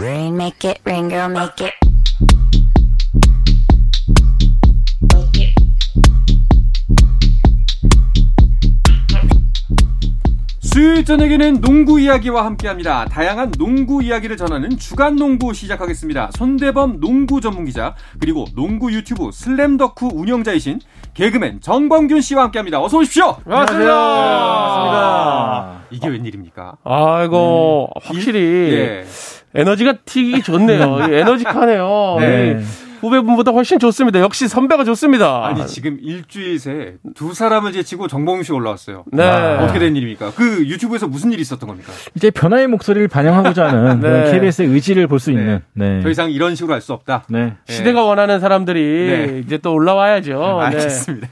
Rain make it, rain girl make it. 수요일 저녁에는 농구 이야기와 함께합니다. 다양한 농구 이야기를 전하는 주간 농구 시작하겠습니다. 손대범 농구 전문 기자 그리고 농구 유튜브 슬램덕후 운영자이신 개그맨 정범균 씨와 함께합니다. 어서 오십시오. 반갑습니다. 반갑습니다. 이게 웬일입니까? 아이고 확실히 예. 에너지가 튀기 좋네요. 에너지카네요. 네. 이 후배분보다 훨씬 좋습니다. 역시 선배가 좋습니다. 아니 지금 일주일 새 두 사람을 제치고 정범균 씨가 올라왔어요. 네. 어떻게 된 일입니까? 그 유튜브에서 무슨 일이 있었던 겁니까? 이제 변화의 목소리를 반영하고자 하는 네. KBS의 의지를 볼 수 있는. 네. 더 이상 이런 식으로 할 수 없다. 네. 시대가 원하는 사람들이 네. 이제 또 올라와야죠. 네. 알겠습니다.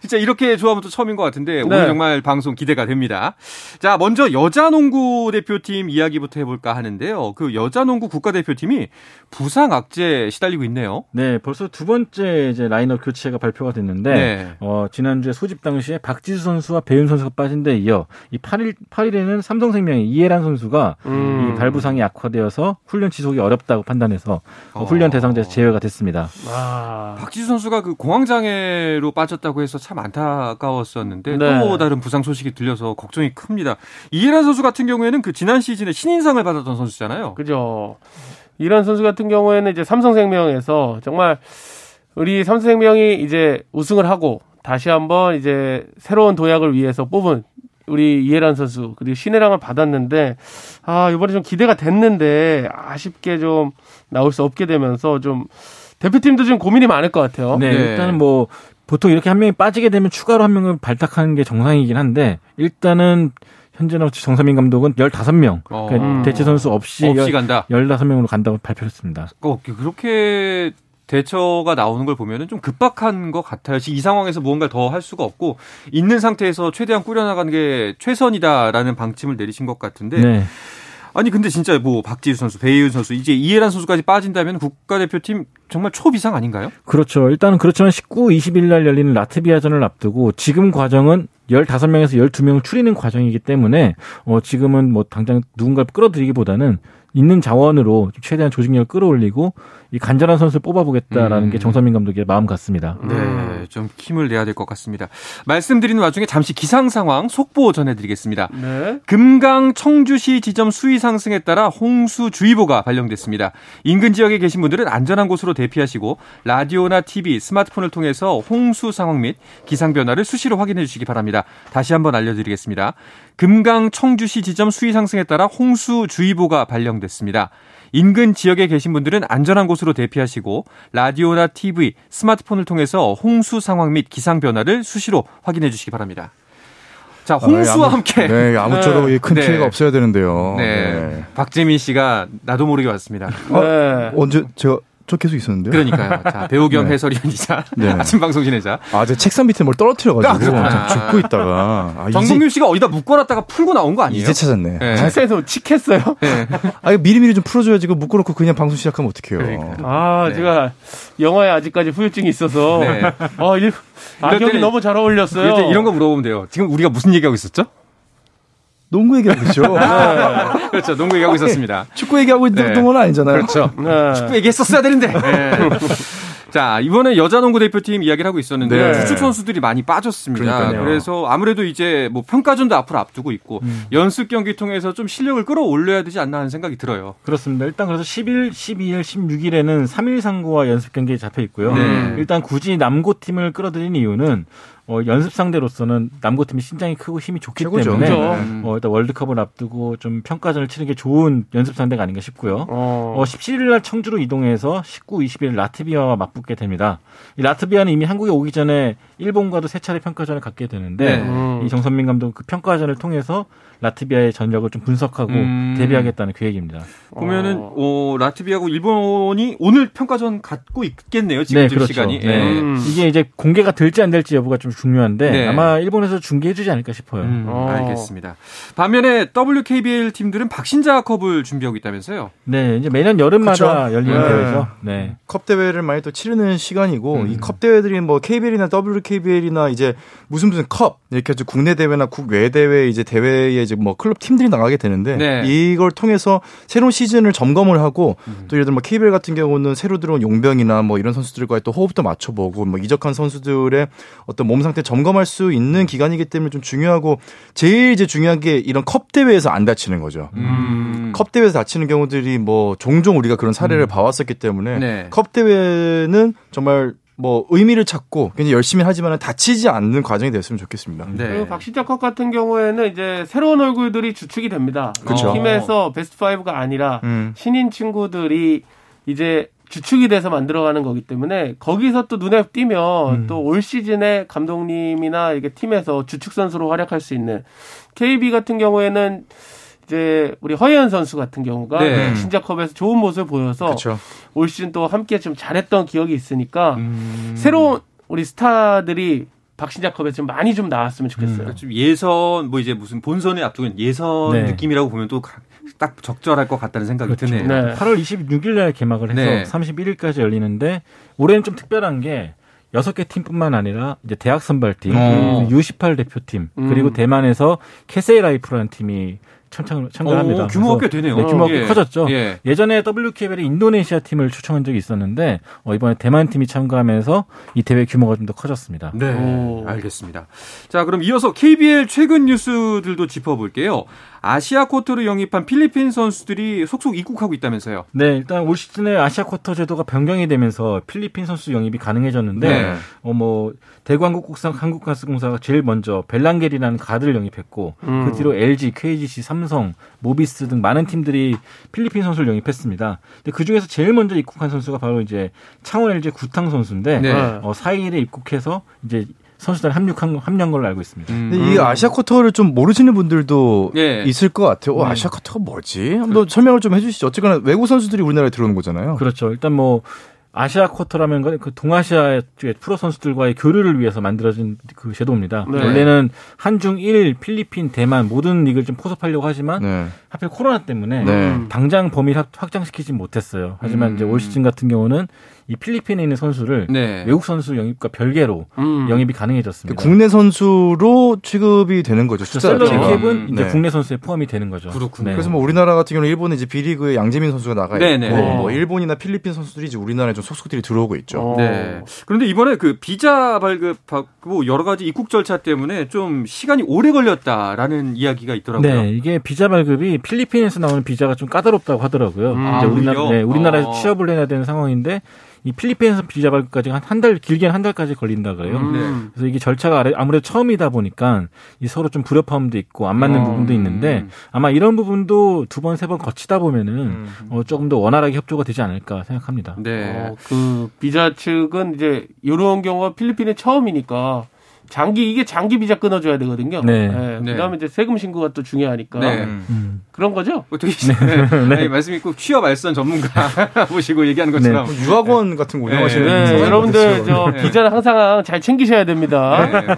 진짜 이렇게 조합은 또 처음인 것 같은데 오늘 네. 정말 방송 기대가 됩니다. 자, 먼저 여자 농구 대표팀 이야기부터 해볼까 하는데요. 그 여자 농구 국가대표팀이 부상 악재 시달리고 있네요. 네, 벌써 두 번째 이제 라인업 교체가 발표가 됐는데 네. 어, 지난주에 소집 당시에 박지수 선수와 배윤 선수가 빠진 데 이어 이 8일 8일에는 삼성생명의 이해란 선수가 음. 이 발부상이 악화되어서 훈련 지속이 어렵다고 판단해서 어, 어. 훈련 대상자에서 제외가 됐습니다. 아. 박지수 선수가 그 공황 장애로 빠졌다고 해서 참 안타까웠었는데 네. 또 다른 부상 소식이 들려서 걱정이 큽니다. 이해란 선수 같은 경우에는 그 지난 시즌에 신인상을 받았던 선수잖아요. 그죠. 이런 선수 같은 경우에는 이제 삼성생명에서 정말 우리 삼성생명이 이제 우승을 하고 다시 한번 이제 새로운 도약을 위해서 뽑은 우리 이해란 선수 그리고 신혜랑을 받았는데 아 이번에 좀 기대가 됐는데 아쉽게 좀 나올 수 없게 되면서 좀 대표팀도 좀 고민이 많을 것 같아요. 네, 네. 일단은 뭐 보통 이렇게 한 명이 빠지게 되면 추가로 한 명을 발탁하는 게 정상이긴 한데 일단은 현재는 정서민 감독은 15명 어. 그러니까 대체 선수 없이, 없이 간다. 15명으로 간다고 발표했습니다. 어, 그렇게 대처가 나오는 걸 보면은 좀 급박한 것 같아요. 지금 이 상황에서 무언가를 더할 수가 없고 있는 상태에서 최대한 꾸려나가는 게 최선이다라는 방침을 내리신 것 같은데 네. 아니 근데 진짜 뭐 박지수 선수, 배희은 선수, 이제 이해란 선수까지 빠진다면 국가대표팀 정말 초비상 아닌가요? 그렇죠. 일단은 그렇지만 19, 20일 날 열리는 라트비아전을 앞두고 지금 과정은 15명에서 12명을 추리는 과정이기 때문에 어 지금은 뭐 당장 누군가를 끌어들이기보다는 있는 자원으로 좀 최대한 조직력을 끌어올리고 이 간절한 선수를 뽑아보겠다라는 음. 게 정선민 감독의 마음 같습니다. 네, 좀 힘을 내야 될 것 같습니다. 말씀드리는 와중에 잠시 기상 상황 속보 전해드리겠습니다. 네. 금강 청주시 지점 수위 상승에 따라 홍수 주의보가 발령됐습니다. 인근 지역에 계신 분들은 안전한 곳으로 대피하시고 라디오나 TV, 스마트폰을 통해서 홍수 상황 및 기상 변화를 수시로 확인해 주시기 바랍니다. 다시 한번 알려드리겠습니다. 금강 청주시 지점 수위 상승에 따라 홍수 주의보가 발령됐습니다. 인근 지역에 계신 분들은 안전한 곳으로 대피하시고 라디오나 TV, 스마트폰을 통해서 홍수 상황 및 기상 변화를 수시로 확인해 주시기 바랍니다. 자, 홍수와 아무- 함께 네, 아무쪼록 이큰 네. 피해가 없어야 되는데요. 네. 박재민 씨가 나도 모르게 왔습니다. 네. 언제 제가 저 계속 있었는데요. 그러니까요. 자, 배우 겸 네. 해설위원이자 네. 아침 방송 진행자. 아, 제 책상 밑에 뭘 떨어뜨려가지고 아, 죽고 있다가 아, 정동균 씨가 어디다 묶어놨다가 풀고 나온 거 아니에요? 이제 찾았네. 네. 책상에서 칙했어요. 네. 아, 이거 미리미리 좀 풀어줘야지. 이거 묶어놓고 그냥 방송 시작하면 어떡해요. 그러니까요. 아, 네. 제가 영화에 아직까지 후유증이 있어서 네. 아, 이 악역이 때는 너무 잘 어울렸어요. 이런 거 물어보면 돼요. 지금 우리가 무슨 얘기하고 있었죠? 농구 얘기하고 있죠. 그렇죠. 농구 얘기하고 있었습니다. 축구 얘기하고 있는 네. 동안 아니잖아요. 그렇죠. 네. 축구 얘기했었어야 되는데. 네. 자, 이번에 여자 농구 대표팀 이야기를 하고 있었는데 네. 주축 선수들이 많이 빠졌습니다. 그러니까요. 그래서 아무래도 이제 뭐 평가전도 앞으로 앞두고 있고 음. 연습 경기 통해서 좀 실력을 끌어올려야 되지 않나 하는 생각이 들어요. 그렇습니다. 일단 그래서 10일, 12일, 16일에는 3일 상고와 연습 경기에 잡혀 있고요. 네. 일단 굳이 남고 팀을 끌어들인 이유는 어, 연습 상대로서는 남고 팀이 신장이 크고 힘이 좋기 최고죠. 때문에 그렇죠. 음. 어, 일단 월드컵을 앞두고 좀 평가전을 치는 게 좋은 연습 상대가 아닌가 싶고요. 어. 어, 17일 날 청주로 이동해서 19, 20일 라트비아와 맞붙게 됩니다. 이 라트비아는 이미 한국에 오기 전에 일본과도 세 차례 평가전을 갖게 되는데 네. 음. 이 정선민 감독 그 평가전을 통해서 라트비아의 전력을 좀 분석하고 음. 대비하겠다는 계획입니다. 보면은 어. 어, 라트비아하고 일본이 오늘 평가전 갖고 있겠네요. 지금 좀 시간이. 네. 예. 음. 이게 이제 공개가 될지 안 될지 여부가 좀 중요한데 네. 아마 일본에서 중계해주지 않을까 싶어요. 음, 어. 알겠습니다. 반면에 WKBL 팀들은 박신자 컵을 준비하고 있다면서요? 네, 이제 매년 여름마다 그쵸. 열리는 네. 대회죠. 네. 컵 대회를 많이 또 치르는 시간이고 음. 이컵 대회들이 뭐 KBL이나 WKBL이나 이제 무슨 무슨 컵 이렇게 해서 국내 대회나 국외 대회 이제 대회에 이제 뭐 클럽 팀들이 나가게 되는데 네. 이걸 통해서 새로운 시즌을 점검을 하고 음. 또 예를 들어 뭐 KBL 같은 경우는 새로 들어온 용병이나 뭐 이런 선수들과의 또 호흡도 맞춰보고 뭐 이적한 선수들의 어떤 몸 상태 점검할 수 있는 기간이기 때문에 좀 중요하고 제일 이제 중요한 게 이런 컵 대회에서 안 다치는 거죠. 음. 컵 대회에서 다치는 경우들이 뭐 종종 우리가 그런 사례를 봐왔었기 때문에 네. 컵 대회는 정말 뭐 의미를 찾고 굉장히 열심히 하지만 다치지 않는 과정이 됐으면 좋겠습니다. 네. 그리고 박신자컵 같은 경우에는 이제 새로운 얼굴들이 주축이 됩니다. 그쵸. 팀에서 베스트 5가 아니라 음. 신인 친구들이 이제 주축이 돼서 만들어가는 거기 때문에 거기서 또 눈에 띄면 음. 또올 시즌에 감독님이나 이게 팀에서 주축 선수로 활약할 수 있는 KB 같은 경우에는 이제 우리 허예은 선수 같은 경우가 네. 신자컵에서 좋은 모습을 보여서 그렇죠. 올 시즌 또 함께 좀 잘했던 기억이 있으니까 음. 새로운 우리 스타들이 박신자컵에 좀 많이 좀 나왔으면 좋겠어요. 그러니까 좀 예선 뭐 이제 무슨 본선에 앞두고 예선 네. 느낌이라고 보면 또 딱 적절할 것 같다는 생각이 그렇죠. 드네요. 네. 8월 26일 날 개막을 해서 네. 31일까지 열리는데 올해는 좀 특별한 게 여섯 개 팀뿐만 아니라 이제 대학 선발팀, 어. U18 대표팀, 음. 그리고 대만에서 캐세이 라이프라는 팀이 참참, 참가합니다. 어, 규모가 꽤 되네요. 네, 규모가 꽤 예. 커졌죠. 예. 예전에 WKBL에 인도네시아 팀을 초청한 적이 있었는데 어, 이번에 대만 팀이 참가하면서 이 대회 규모가 좀 더 커졌습니다. 네, 오. 알겠습니다. 자, 그럼 이어서 KBL 최근 뉴스들도 짚어볼게요. 아시아 쿼터로 영입한 필리핀 선수들이 속속 입국하고 있다면서요. 네, 일단 올 시즌에 아시아 쿼터 제도가 변경이 되면서 필리핀 선수 영입이 가능해졌는데 네. 어뭐 대구한국국상 한국 가스공사가 제일 먼저 벨랑겔이라는 가드를 영입했고 음. 그 뒤로 LG, KGC, 삼성, 모비스 등 많은 팀들이 필리핀 선수를 영입했습니다. 근데 그 중에서 제일 먼저 입국한 선수가 바로 이제 창원 LG 구탕 선수인데 네. 어 4일에 입국해서 이제 선수단 합류한 합류한 걸로 알고 있습니다. 음. 근데 이 아시아 쿼터를 좀 모르시는 분들도 예. 있을 것 같아요. 어, 아시아 쿼터가 뭐지? 한번 설명을 좀 해주시죠. 어쨌거나 외국 선수들이 우리나라에 들어오는 거잖아요. 그렇죠. 일단 뭐 아시아 쿼터라면 그- 그 동아시아 쪽의 프로 선수들과의 교류를 위해서 만들어진 그 제도입니다. 네. 원래는 한중 일, 필리핀, 대만 모든 리그를 좀 포섭하려고 하지만 네. 하필 코로나 때문에 네. 당장 범위를 확- 확장시키지 못했어요. 하지만 음. 이제 올 시즌 같은 경우는 이 필리핀에 있는 선수를 네. 외국 선수 영입과 별개로 음. 영입이 가능해졌습니다. 국내 선수로 취급이 되는 거죠. 그렇죠. 샐러리 자체가. 캡은 이제 네. 국내 선수에 포함이 되는 거죠. 그렇군요. 네. 그래서 뭐 우리나라 같은 경우는 일본에 이제 B리그에 양재민 선수가 나가 있고 네네. 뭐 일본이나 필리핀 선수들이 이제 우리나라에 좀 속속들이 들어오고 있죠. 어. 네. 그런데 이번에 그 비자 발급하고 여러 가지 입국 절차 때문에 좀 시간이 오래 걸렸다라는 이야기가 있더라고요. 네, 이게 비자 발급이 필리핀에서 나오는 비자가 좀 까다롭다고 하더라고요. 음. 아, 이제 우리나라, 오히려? 네, 우리나라에서 어. 취업을 해야 되는 상황인데 이 필리핀에서 비자 발급까지 한한 달, 길게는 한 달까지 걸린다 그래요. 음. 그래서 이게 절차가 아래- 아무래도 처음이다 보니까 이 서로 좀 불협화음도 있고 안 맞는 어. 부분도 있는데 아마 이런 부분도 두 번, 세번 거치다 보면은 어, 조금 더 원활하게 협조가 되지 않을까 생각합니다. 네. 어, 그 비자 측은 이제 이런 경우가 필리핀에 처음이니까 장기 이게 장기 비자 끊어줘야 되거든요. 네. 네. 그다음에 이제 세금 신고가 또 중요하니까 네. 음. 그런 거죠. 어떻게 아니, 말씀이 꼭 취업 알선 전문가 모시고 얘기하는 것처럼 뭐 유학원 같은 거 운영하시는 네, 네, 여러분들. 저 네. 비자는 항상 잘 챙기셔야 됩니다. 네.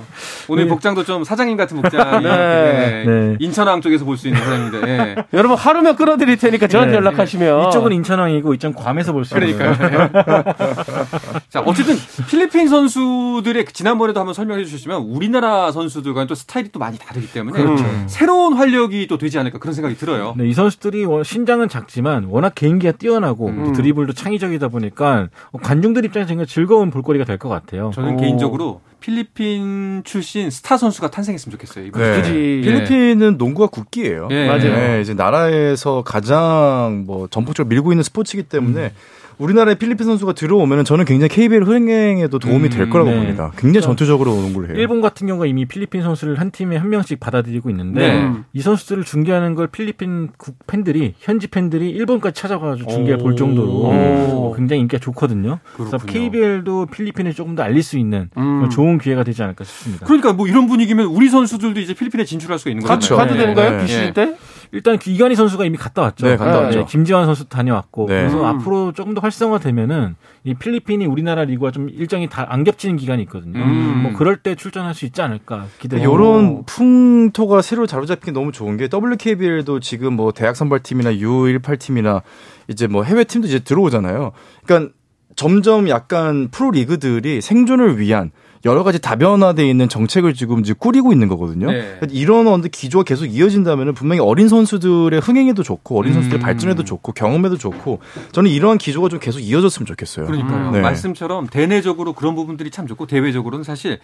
오늘 복장도 좀 사장님 같은 복장. 네. 네. 네. 인천항 쪽에서 볼 수 있는. 네. 여러분 하루면 끊어드릴 테니까 저한테 네. 연락하시면 이쪽은 인천항이고 이쪽은 괌에서 볼 수 있는 그러니까요. 자, 어쨌든 필리핀 선수들의 지난번에도 한번 설명해 주셨 지만 우리나라 선수들과는 또 스타일이 또 많이 다르기 때문에 그렇죠. 새로운 활력이 또 되지 않을까 그런 생각이 들어요. 네, 이 선수들이 워- 신장은 작지만 워낙 개인기가 뛰어나고 음. 드리블도 창의적이다 보니까 관중들 입장에서 정말 즐거운 볼거리가 될 것 같아요. 저는 오. 개인적으로 필리핀 출신 스타 선수가 탄생했으면 좋겠어요. 이번 네. 그지. 필리핀은 농구가 국기예요. 예. 맞아요. 네, 이제 나라에서 가장 뭐 전폭적으로 밀고 있는 스포츠이기 때문에 우리나라에 필리핀 선수가 들어오면 저는 굉장히 KBL 흥행에도 도움이 될 음, 거라고 네. 봅니다. 굉장히 전투적으로 농구를 해요. 일본 같은 경우가 이미 필리핀 선수를 한 팀에 한 명씩 받아들이고 있는데 네. 이 선수들을 중계하는 걸 필리핀 국 팬들이 현지 팬들이 일본까지 찾아가서 중계해 오. 볼 정도로 오. 어, 굉장히 인기가 좋거든요. 그래서 그렇군요. KBL도 필리핀을 조금 더 알릴 수 있는 음. 좋은 기회가 되지 않을까 싶습니다. 그러니까 뭐 이런 분위기면 우리 선수들도 이제 필리핀에 진출할 수가 있는 가, 거죠. 가도 네. 되는 거예요? 네. 예. 때? 일단 이관희 선수가 이미 갔다 왔죠. 네, 갔다 왔죠. 김지환 선수 다녀왔고 네. 그래서 음. 앞으로 조금 더 활성화되면은 이 필리핀이 우리나라 리그와 좀 일정이 다 안 겹치는 기간이 있거든요. 음. 뭐 그럴 때 출전할 수 있지 않을까 기대. 이런 풍토가 새로 자리잡힌 게 너무 좋은 게 WKBL도 지금 뭐 대학 선발 팀이나 U18 팀이나 이제 뭐 해외 팀도 이제 들어오잖아요. 그러니까 점점 약간 프로 리그들이 생존을 위한 여러 가지 다변화돼 있는 정책을 지금 이제 꾸리고 있는 거거든요. 네. 그러니까 이런 어떤 기조가 계속 이어진다면 분명히 어린 선수들의 흥행에도 좋고 어린 선수들의 음. 발전에도 좋고 경험에도 좋고 저는 이러한 기조가 좀 계속 이어졌으면 좋겠어요. 그러니까요. 네. 말씀처럼 대내적으로 그런 부분들이 참 좋고 대외적으로는 사실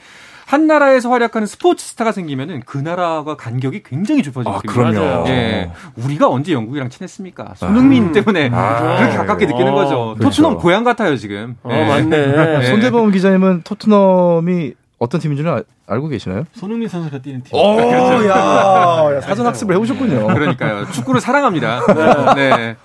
한 나라에서 활약하는 스포츠 스타가 생기면은 그 나라와 간격이 굉장히 아, 좁아지거든요. 그럼요. 맞아요. 예. 우리가 언제 영국이랑 친했습니까? 손흥민 때문에 아, 그렇게 가깝게 느끼는 어, 거죠. 그렇죠. 토트넘 고향 같아요, 지금. 어, 예. 맞네. 네. 손대범 기자님은 토트넘이 어떤 팀인지는 알- 알고 계시나요? 손흥민 선수가 뛰는 팀. 오, 야, 야, 사전 학습을 해보셨군요. 그러니까요. 축구를 사랑합니다. 네.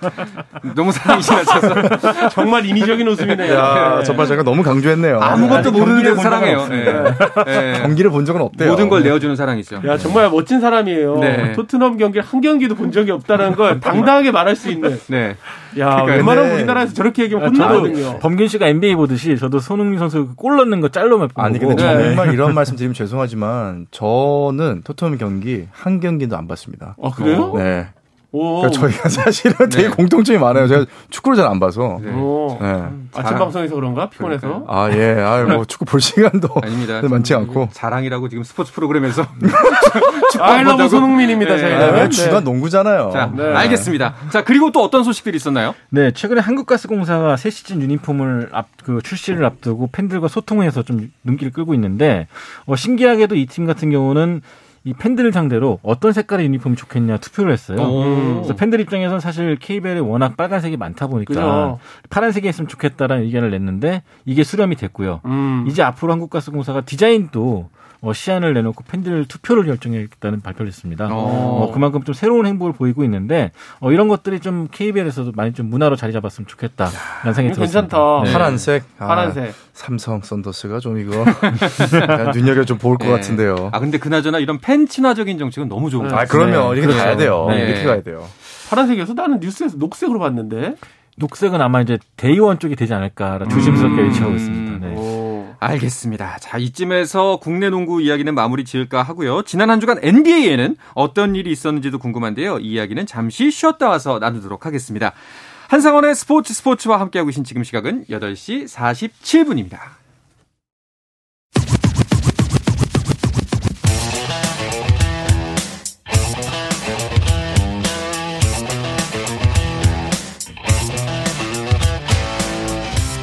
너무 사랑이 지나쳐서 정말 인위적인 웃음이네요. 야, 네. 정말 제가 너무 강조했네요. 아무것도 모르는 데서 사랑해요. 본 예. 예. 경기를 본 적은 없대요. 모든 걸 내어주는 사랑이죠. 야 정말 멋진 사람이에요. 네. 토트넘 경기를 한 경기도 본 적이 없다는 걸 당당하게 말할 수 있는. 네. 야 네. 우리나라에서 저렇게 얘기하면 아, 혼나거든요. 범균 씨가 NBA 보듯이 저도 손흥민 선수 그골 넣는 거 짤로 몇 번 아니 보고 근데 네. 정말 이런 말씀 드리면 죄송하지만 저는 토트넘 경기 한 경기도 안 봤습니다. 아 그래요? 네. 오. 그러니까 저희가 사실은 되게 네. 공통점이 많아요. 제가 축구를 잘 안 봐서. 네. 오. 네. 아침 자랑. 방송에서 그런가 피곤해서. 그러니까요. 아 예, 아 뭐 축구 볼 시간도 아닙니다. 많지 않고. 자랑이라고 지금 스포츠 프로그램에서 아이러브? 손흥민입니다 네. 저희는. 아, 왜 네. 주간 농구잖아요. 자, 네. 알겠습니다. 자, 그리고 또 어떤 소식들이 있었나요? 네, 최근에 한국가스공사가 새 시즌 유니폼을 앞, 그 출시를 앞두고 팬들과 소통을 해서 좀 눈길을 끌고 있는데, 어, 신기하게도 이 팀 같은 경우는 이 팬들을 상대로 어떤 색깔의 유니폼이 좋겠냐 투표를 했어요. 오. 그래서 팬들 입장에서는 사실 KBL에 워낙 빨간색이 많다 보니까 그죠. 파란색이 했으면 좋겠다라는 의견을 냈는데 이게 수렴이 됐고요. 음. 이제 앞으로 한국가스공사가 디자인도 어, 시안을 내놓고 팬들 투표를 결정했다는 발표를 했습니다. 어. 어, 그만큼 좀 새로운 행보를 보이고 있는데 어, 이런 것들이 좀 KBL에서도 많이 좀 문화로 자리 잡았으면 좋겠다라는 생각이 들었습니다. 괜찮다. 네. 파란색. 아, 파란색. 삼성 썬더스가 좀 이거 눈여겨 좀 볼것 네. 같은데요. 아, 근데 그나저나 이런 팬 친화적인 정책은 너무 좋은 것 아, 같아요. 그러면 네, 이렇게 그렇죠. 가야 돼요. 네. 이렇게 가야 돼요. 파란색이어서 나는 뉴스에서 녹색으로 봤는데. 녹색은 아마 이제 대의원 쪽이 되지 않을까 조심스럽게 예측하고 있습니다. 네. 오. 알겠습니다. 자, 이쯤에서 국내 농구 이야기는 마무리 지을까 하고요. 지난 한 주간 NBA에는 어떤 일이 있었는지도 궁금한데요. 이 이야기는 잠시 쉬었다 와서 나누도록 하겠습니다. 한상원의 스포츠 스포츠와 함께하고 계신 지금 시각은 8시 47분입니다.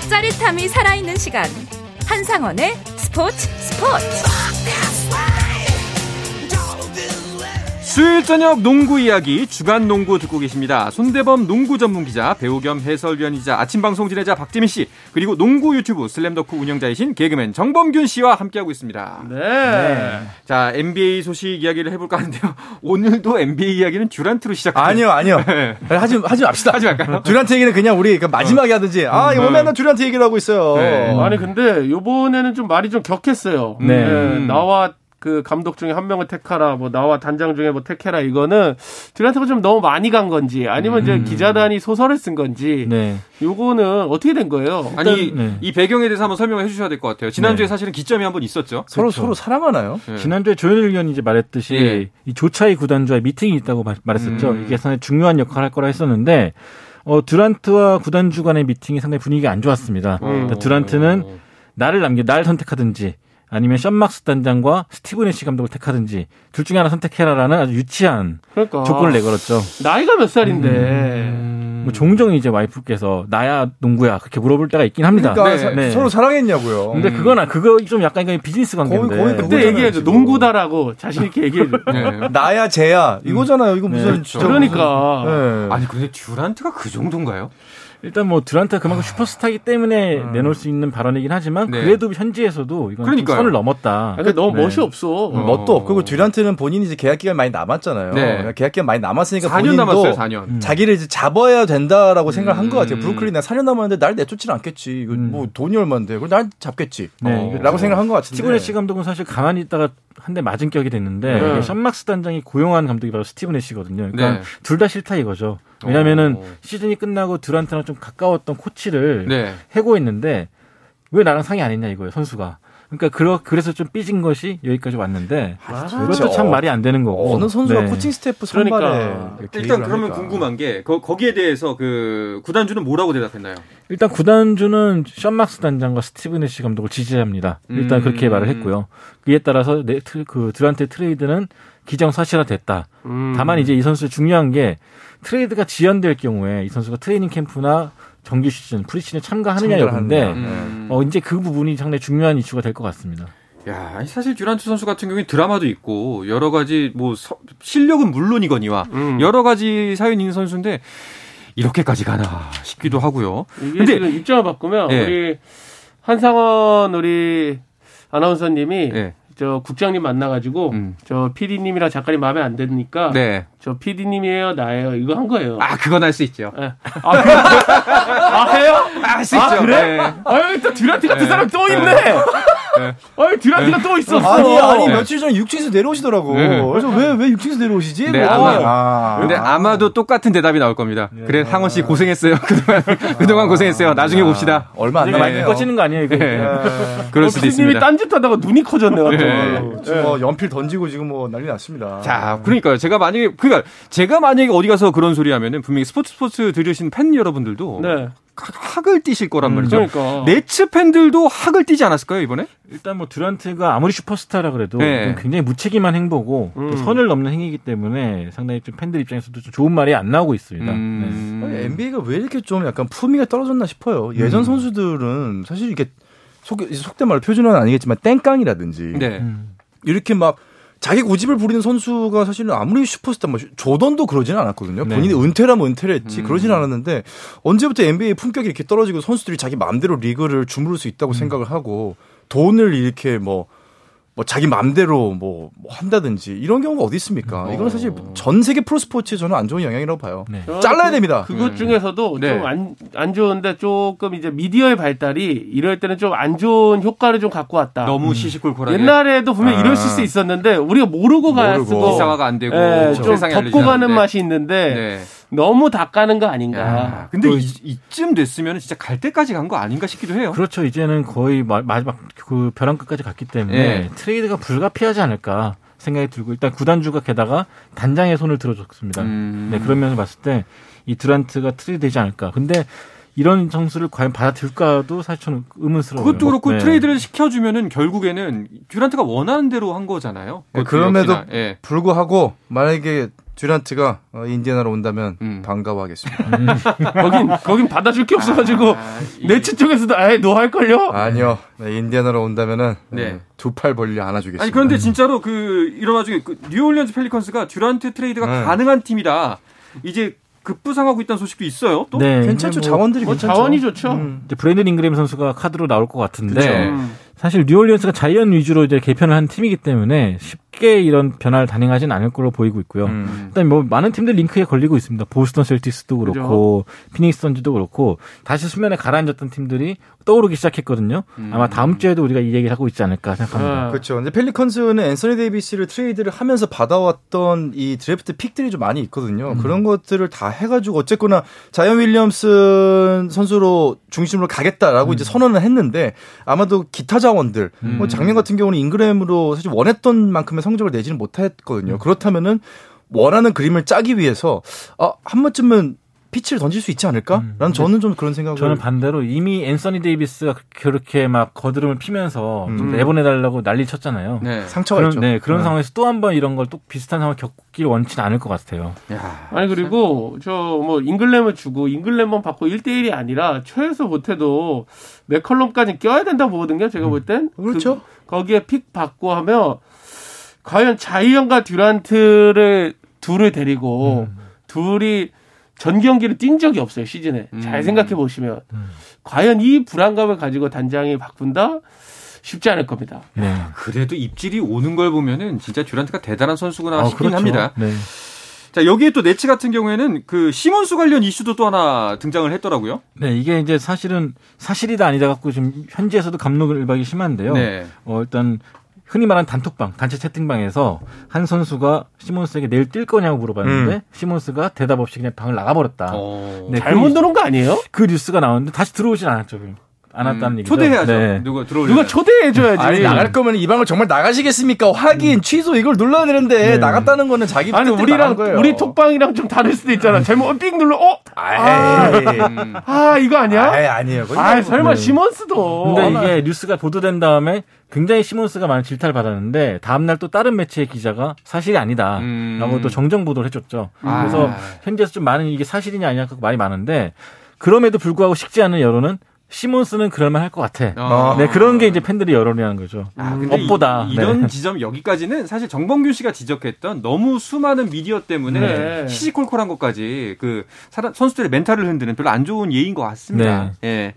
짜릿함이 살아있는 시간 한상원의 스포츠 스포츠 수요일 저녁 농구 이야기 주간 농구 듣고 계십니다. 손대범 농구 전문 기자, 배우 겸 해설위원이자 아침 방송 진행자 박재민 씨, 그리고 농구 유튜브 슬램더크 운영자이신 개그맨 정범균 씨와 함께하고 있습니다. 네. 자, NBA 소식 이야기를 해볼까 하는데요. 오늘도 NBA 이야기는 듀란트로 시작합니다. 아니요, 아니요. 하지, 하지 맙시다. 하지 말까요? 듀란트 얘기는 그냥 우리 그 마지막에 하든지. 아, 이거 맨날 듀란트 얘기를 하고 있어요. 네. 아니 근데 요번에는 좀 말이 좀 격했어요. 네. 네, 나와 그 감독 중에 한 명을 택하라, 뭐 나와 단장 중에 뭐 택해라 이거는 듀란트가 좀 너무 많이 간 건지 아니면 이제 기자단이 소설을 쓴 건지 네. 요거는 어떻게 된 거예요? 아니, 네. 이 배경에 대해서 한번 설명을 해주셔야 될 것 같아요. 지난주에 네. 사실은 기점이 한 번 있었죠. 서로, 서로 사랑하나요? 네. 지난주에 조현일 위원이 이제 말했듯이 예. 이 조차이 구단주와의 미팅이 있다고 말- 말했었죠. 음. 이게 상당히 중요한 역할을 할 거라 했었는데 어, 듀란트와 구단주 간의 미팅이 상당히 분위기가 안 좋았습니다. 음. 그러니까 듀란트는 나를 남겨 날 선택하든지 아니면 션 막스 단장과 스티븐 내쉬 감독을 택하든지 둘 중에 하나 선택해라라는 아주 유치한 그러니까 조건을 내걸었죠. 나이가 몇 살인데 음. 뭐 종종 이제 와이프께서 나야 농구야 그렇게 물어볼 때가 있긴 합니다. 그러니까 네. 사- 네. 서로 사랑했냐고요. 근데 그거나 그거 좀 약간 이건 비즈니스 관계인데. 거의- 거의 그때 얘기해줘. 농구다라고 자신 있게 얘기해줘. 네. 나야 쟤야 이거잖아요. 이거 네, 무슨 그렇죠. 진짜 그러니까 무슨- 네. 아니, 근데 듀란트가 그 정도인가요? 일단 뭐 듀란트가 그만큼 슈퍼스타이기 때문에 내놓을 수 있는 발언이긴 하지만 네. 그래도 현지에서도 이건 좀 그러니까요. 선을 넘었다. 근데 너무 네. 멋이 없어. 음. 멋도 없고 그리고 듀란트는 본인이 이제 계약 기간 많이 남았잖아요. 네. 그러니까 계약 기간 많이 남았으니까 4년 본인도 남았어요, 4년. 자기를 이제 잡아야 된다라고 생각한 것 같아요. 음. 브루클린 나 4년 남았는데 날 내쫓지는 않겠지. 이거 음. 뭐 돈이 얼마인데. 그럼 날 잡겠지. 네, 어. 라고 생각한 것 같은데. 애쉬 감독은 사실 가만히 있다가 한 대 맞은 격이 됐는데 네. 션 막스 단장이 고용한 감독이 바로 스티븐 내쉬거든요. 그러니까 네. 둘다 싫다 이거죠. 왜냐면은 어. 시즌이 끝나고 듀란트랑 좀 가까웠던 코치를 네. 해고 했는데 왜 나랑 상의 안 했냐 이거예요 선수가. 그러니까 그러, 그래서 좀 삐진 것이 여기까지 왔는데 이것도 참 어, 말이 안 되는 거고. 어느 선수가 네. 코칭 스태프 선발에 그러니까. 일단 그러면 합니까? 궁금한 게 거, 거기에 대해서 그 구단주는 뭐라고 대답했나요? 일단 구단주는 션 막스 단장과 스티브 내쉬 감독을 지지합니다. 일단 음. 그렇게 말을 했고요. 그에 따라서 네, 트, 그 듀란트 트레이드는 기정사실화 됐다. 음. 다만 이제 이 선수 중요한 게 트레이드가 지연될 경우에 이 선수가 트레이닝 캠프나 정규 시즌, 프리시즌에 참가하느냐 여부인데. 음. 어 이제 그 부분이 상당히 중요한 이슈가 될 것 같습니다. 야, 사실 듀란트 선수 같은 경우에 드라마도 있고 여러 가지 뭐 서- 실력은 물론이거니와 음. 여러 가지 사연이 있는 선수인데 이렇게까지 가나 싶기도 하고요. 이게 근데- 지금 입장을 바꾸면 예. 우리 한상원 우리 아나운서님이 네. 저 국장님 만나가지고 음. 저 PD님이랑 작가님 마음에 안 드니까 네. 저 PD님이에요 나예요 이거 한 거예요. 아, 그건 할 수 있죠. 예. 아, 그래요? 아 해요? 할수 아, 있죠. 그래? 네. 아유 또 듀란트 같은 네. 사람 또 있네. 아유 듀란트가 또 있었어. 아니 아니 며칠 전에 6층에서 내려오시더라고. 네. 그래서 왜 왜 6층에서 내려오시지? 네, 뭐. 아마- 아. 근데 아마도 똑같은 대답이 나올 겁니다. 그래, 상원 씨 고생했어요. 그동안, 그동안 고생했어요. 나중에 봅시다. 얼마 안 남았네요. 꺼지는 거 아니에요? 이거? 네. 그럴 수도 있습니다. 딴짓하다가 눈이 커졌네 갑자기. 네. 지금 뭐 연필 던지고 지금 뭐 난리 났습니다. 자, 그러니까요. 제가 만약에, 그니까, 제가 만약에 어디 가서 그런 소리 하면은 분명히 스포츠 스포츠 들으신 팬 여러분들도 네. 학을 띠실 거란 말이죠. 그러니까. 네츠 팬들도 학을 띠지 않았을까요, 이번에? 일단 뭐 듀란트가 아무리 슈퍼스타라 그래도 네. 굉장히 무책임한 행보고 또 음. 선을 넘는 행위이기 때문에 상당히 좀 팬들 입장에서도 좀 좋은 말이 안 나오고 있습니다. 음. 아니, NBA가 왜 이렇게 좀 약간 품위가 떨어졌나 싶어요. 예전 선수들은 사실 이게 속, 속된 말로 표준어는 아니겠지만 땡깡이라든지 네. 네. 음. 이렇게 막 자기 고집을 부리는 선수가 사실은 아무리 슈퍼스타 뭐 조던도 그러지는 않았거든요. 네. 본인이 은퇴라면 은퇴를 했지 음. 그러지는 않았는데 언제부터 NBA 품격이 이렇게 떨어지고 선수들이 자기 마음대로 리그를 주무를 수 있다고 생각을 하고 돈을 이렇게 뭐 뭐 자기 마음대로 뭐, 뭐 한다든지 이런 경우가 어디 있습니까? 이거는 사실 전 세계 프로 스포츠에 저는 안 좋은 영향이라고 봐요. 네. 잘라야 그- 됩니다. 그것 네. 중에서도 네. 좀안 안 좋은데 조금 이제 미디어의 발달이 이럴 때는 좀 안 좋은 효과를 좀 갖고 왔다. 너무 시시콜콜하게. 옛날에도 분명 히 아. 이럴 수 있었는데 우리가 모르고 모르고. 갔고 기사화가 안 되고 예, 좀 세상에 덮고 가는 않는데. 맛이 있는데 네. 너무 다 까는 거 아닌가. 야, 근데 이, 이쯤 됐으면 진짜 갈 때까지 간 거 아닌가 싶기도 해요. 그렇죠. 이제는 거의 마- 마지막 그 벼랑 끝까지 갔기 때문에 예. 트레이드가 불가피하지 않을까 생각이 들고 일단 구단주가 게다가 단장의 손을 들어줬습니다. 음. 네, 그런 면에서 봤을 때이 듀란트가 트레이드 되지 않을까. 근데 이런 선수를 과연 받아들일까도 사실 저는 의문스러워요. 그것도 그렇고 네. 트레이드를 시켜주면은 결국에는 듀란트가 원하는 대로 한 거잖아요. 네, 그럼에도 예. 불구하고 만약에 듀란트가 어, 인디애나로 온다면 음. 반가워하겠습니다. 거긴 거긴 받아줄 게 없어가지고 아, 이- 내치 쪽에서도 아예 너할 걸요. 아니요, 네, 인디애나로 온다면은 네. 두 팔 벌려 안아주겠습니다. 아니 그런데 진짜로 그 이런 와중에 그 뉴올리언즈 펠리컨스가 듀란트 트레이드가 네. 가능한 팀이다. 이제 급부상하고 있다는 소식도 있어요. 또 네, 괜찮죠. 근데 뭐 자원들이 뭐 괜찮죠. 자원이 좋죠. 음. 이제 브랜든 잉그램 선수가 카드로 나올 것 같은데 그쵸. 음. 사실 뉴올리언스가 자이언 위주로 이제 개편을 한 팀이기 때문에 쉽게 이런 변화를 단행하진 않을 걸로 보이고 있고요. 음. 일단 뭐 많은 팀들 링크에 걸리고 있습니다. 보스턴 셀틱스도 그렇고 피닉스 선즈도 그렇고 다시 수면에 가라앉았던 팀들이 떠오르기 시작했거든요. 아마 다음 주에도 우리가 이 얘기를 하고 있지 않을까 생각합니다. 아. 그렇죠. 근데 펠리컨스는 앤서니 데이비스를 트레이드를 하면서 받아왔던 이 드래프트 pick들이 좀 많이 있거든요. 그런 것들을 다 해가지고 어쨌거나 자이언 윌리엄슨 선수로 중심으로 가겠다라고 이제 선언을 했는데 아마도 기타 자 원들. 뭐 작년 같은 경우는 잉그램으로 사실 원했던 만큼의 성적을 내지는 못했거든요. 그렇다면은 원하는 그림을 짜기 위해서 아, 한 번쯤은 피치를 던질 수 있지 않을까? 라는 저는 좀 그런 생각을 저는 반대로 이미 앤서니 데이비스가 그렇게 막 거드름을 피면서 좀 음. 내보내달라고 난리 쳤잖아요. 네. 상처가 그런, 있죠. 네, 그런 상황에서 또 한 번 이런 걸 또 비슷한 상황을 겪길 원치는 않을 것 같아요. 야. 아니 그리고 저 뭐 잉그램을 주고 잉그램만 받고 1대1이 아니라 최소 못해도 맥컬럼까지 껴야 된다 보거든요. 제가 볼 땐. 그렇죠. 그, 거기에 pick 받고 하면 과연 자이언과 듀란트를 둘을 데리고 둘이 전 경기를 뛴 적이 없어요 시즌에. 잘 음. 생각해 보시면 과연 이 불안감을 가지고 단장이 바꾼다 쉽지 않을 겁니다. 네. 그래도 입질이 오는 걸 보면은 진짜 듀란트가 대단한 선수구나 아, 싶긴 그렇죠. 합니다. 네. 자 여기에 또 네츠 같은 경우에는 그 시몬스 관련 이슈도 또 하나 등장을 했더라고요. 네, 이게 이제 사실은 사실이다 아니다 갖고 지금 현지에서도 감론을박이 심한데요. 네. 어, 일단 흔히 말하는 단톡방, 단체 채팅방에서 한 선수가 시몬스에게 내일 뛸 거냐고 물어봤는데 음. 시몬스가 대답 없이 그냥 방을 나가버렸다. 어. 네, 잘못 그, 들은 거 아니에요? 그 뉴스가 나왔는데 다시 들어오진 않았죠. 않았다는 음, 얘기죠. 초대해야죠. 네. 누가 들어올 누가 초대해줘야지. 아니 나갈 거면 이 방을 정말 나가시겠습니까? 확인 취소 이걸 눌러야 되는데 네. 나갔다는 거는 자기 아니 우리랑. 우리 톡방이랑 좀 다를 수도 있잖아. 잘못 삑 눌러. 어? 아이, 아 이거 아니야? 아이 아니에요. 아 설마 네. 시몬스도. 근데 이게 뉴스가 보도된 다음에 굉장히 시몬스가 많은 질타를 받았는데 다음날 또 다른 매체의 기자가 사실이 아니다. 음. 라고 또 정정 보도를 해줬죠. 아. 그래서 현지에서 좀 많은 이게 사실이냐 아니냐 고 말이 많은데 그럼에도 불구하고 식지 않은 여론은 시몬스는 그럴만 할 것 같아. 어. 네, 그런 게 이제 팬들의 여론이라는 거죠. 아, 근데 업보다. 이, 런 네. 지점 여기까지는 사실 정범균 씨가 지적했던 너무 수많은 미디어 때문에 네. 시시콜콜한 것까지 그 사람 선수들의 멘탈을 흔드는 별로 안 좋은 예인 것 같습니다. 네. 예,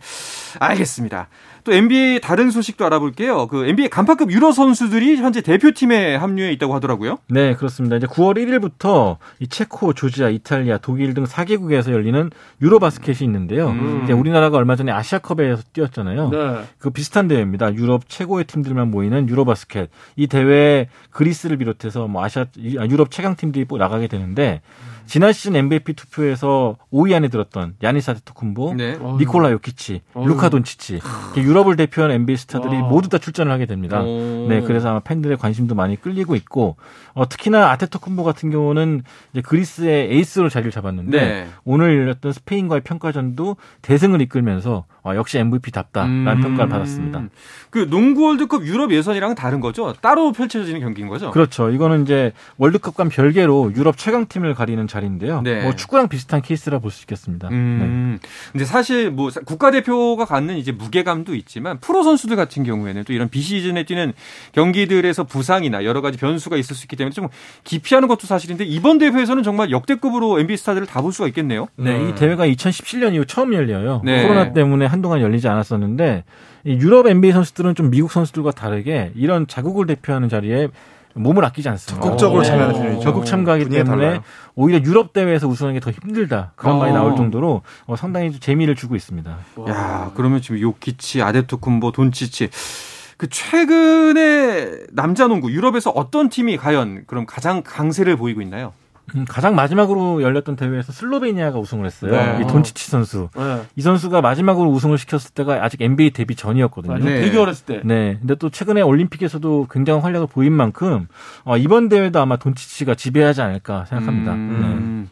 알겠습니다. 또 NBA 다른 소식도 알아볼게요. 그 NBA 간파급 유로 선수들이 현재 대표팀에 합류해 있다고 하더라고요. 네, 그렇습니다. 이제 9월 1일부터 이 체코, 조지아, 이탈리아, 독일 등 4개국에서 열리는 유로 바스켓이 있는데요. 음. 이제 우리나라가 얼마 전에 아시아컵에서 뛰었잖아요. 네. 그 비슷한 대회입니다. 유럽 최고의 팀들만 모이는 유로 바스켓. 이 대회에 그리스를 비롯해서 뭐 아시아 이- 아, 유럽 최강 팀들이 또 나가게 되는데 지난 시즌 MVP 투표에서 5위 안에 들었던 야니스 아테토쿤보, 네. 니콜라 요키치, 어휴. 루카 돈치치 유럽을 대표하는 NBA 스타들이 와. 모두 다 출전을 하게 됩니다. 오. 네, 그래서 아마 팬들의 관심도 많이 끌리고 있고 어, 특히나 아테토쿤보 같은 경우는 이제 그리스의 에이스로 자리를 잡았는데 네. 오늘 열렸던 스페인과의 평가전도 대승을 이끌면서 어, 역시 MVP답다라는 음. 평가를 받았습니다. 그 농구 월드컵 유럽 예선이랑은 다른 거죠? 따로 펼쳐지는 경기인 거죠? 그렇죠. 이거는 이제 월드컵과 별개로 유럽 최강팀을 가리는 자리 인데요. 네. 뭐 축구랑 비슷한 케이스라 볼 수 있겠습니다. 네. 음. 근데 사실 뭐 국가대표가 갖는 이제 무게감도 있지만 프로 선수들 같은 경우에는 또 이런 비시즌에 뛰는 경기들에서 부상이나 여러 가지 변수가 있을 수 있기 때문에 좀 기피하는 것도 사실인데 이번 대회에서는 정말 역대급으로 NBA 스타들을 다 볼 수가 있겠네요. 네, 이 대회가 2017년 이후 처음 열려요. 네. 코로나 때문에 한동안 열리지 않았었는데 이 유럽 NBA 선수들은 좀 미국 선수들과 다르게 이런 자국을 대표하는 자리에 몸을 아끼지 않습니다. 적극적으로 네. 참여하는 편이죠. 적극 참가하기 때문에 달라요. 오히려 유럽 대회에서 우승하는 게 더 힘들다. 그런 말이 어. 나올 정도로 어, 상당히 좀 재미를 주고 있습니다. 야, 그러면 지금 요키치, 아데토쿤보, 돈치치 그 최근에 남자 농구 유럽에서 어떤 팀이 과연 그럼 가장 강세를 보이고 있나요? 음, 가장 마지막으로 열렸던 대회에서 슬로베니아가 우승을 했어요. 네. 이 돈치치 선수. 네. 이 선수가 마지막으로 우승을 시켰을 때가 아직 NBA 데뷔 전이었거든요. 네. 되게 어렸을 때. 네. 근데 또 최근에 올림픽에서도 굉장한 활약을 보인 만큼 어, 이번 대회도 아마 돈치치가 지배하지 않을까 생각합니다. 네. 음.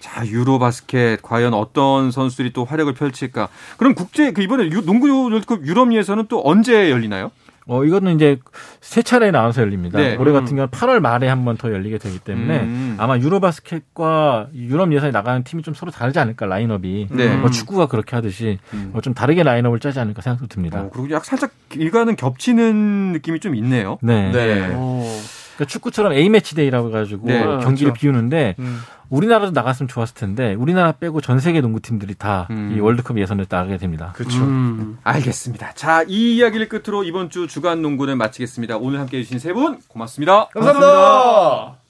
자, 유로 바스켓 과연 어떤 선수들이 또 활약을 펼칠까? 그럼 국제 그 이번에 유- 농구 월드컵 유럽 예선은 또 언제 열리나요? 어, 이거는 이제 세 차례 나눠서 열립니다. 네. 올해 같은 경우는 8월 말에 한 번 더 열리게 되기 때문에 음. 아마 유로바스켓과 유럽 예선에 나가는 팀이 좀 서로 다르지 않을까 라인업이. 네. 뭐 축구가 그렇게 하듯이 음. 어, 좀 다르게 라인업을 짜지 않을까 생각도 듭니다. 어, 그리고 약 살짝 일과는 겹치는 느낌이 좀 있네요. 네. 네. 어. 그러니까 축구처럼 A 매치 데이라고 해가지고 네, 경기를 그렇죠. 비우는데 음. 우리나라도 나갔으면 좋았을 텐데 우리나라 빼고 전 세계 농구팀들이 다이 음. 월드컵 예선을 나가게 됩니다. 그렇죠. 음. 알겠습니다. 자, 이 이야기를 끝으로 이번 주 주간 농구는 마치겠습니다. 오늘 함께 해주신 세 분 고맙습니다. 감사합니다.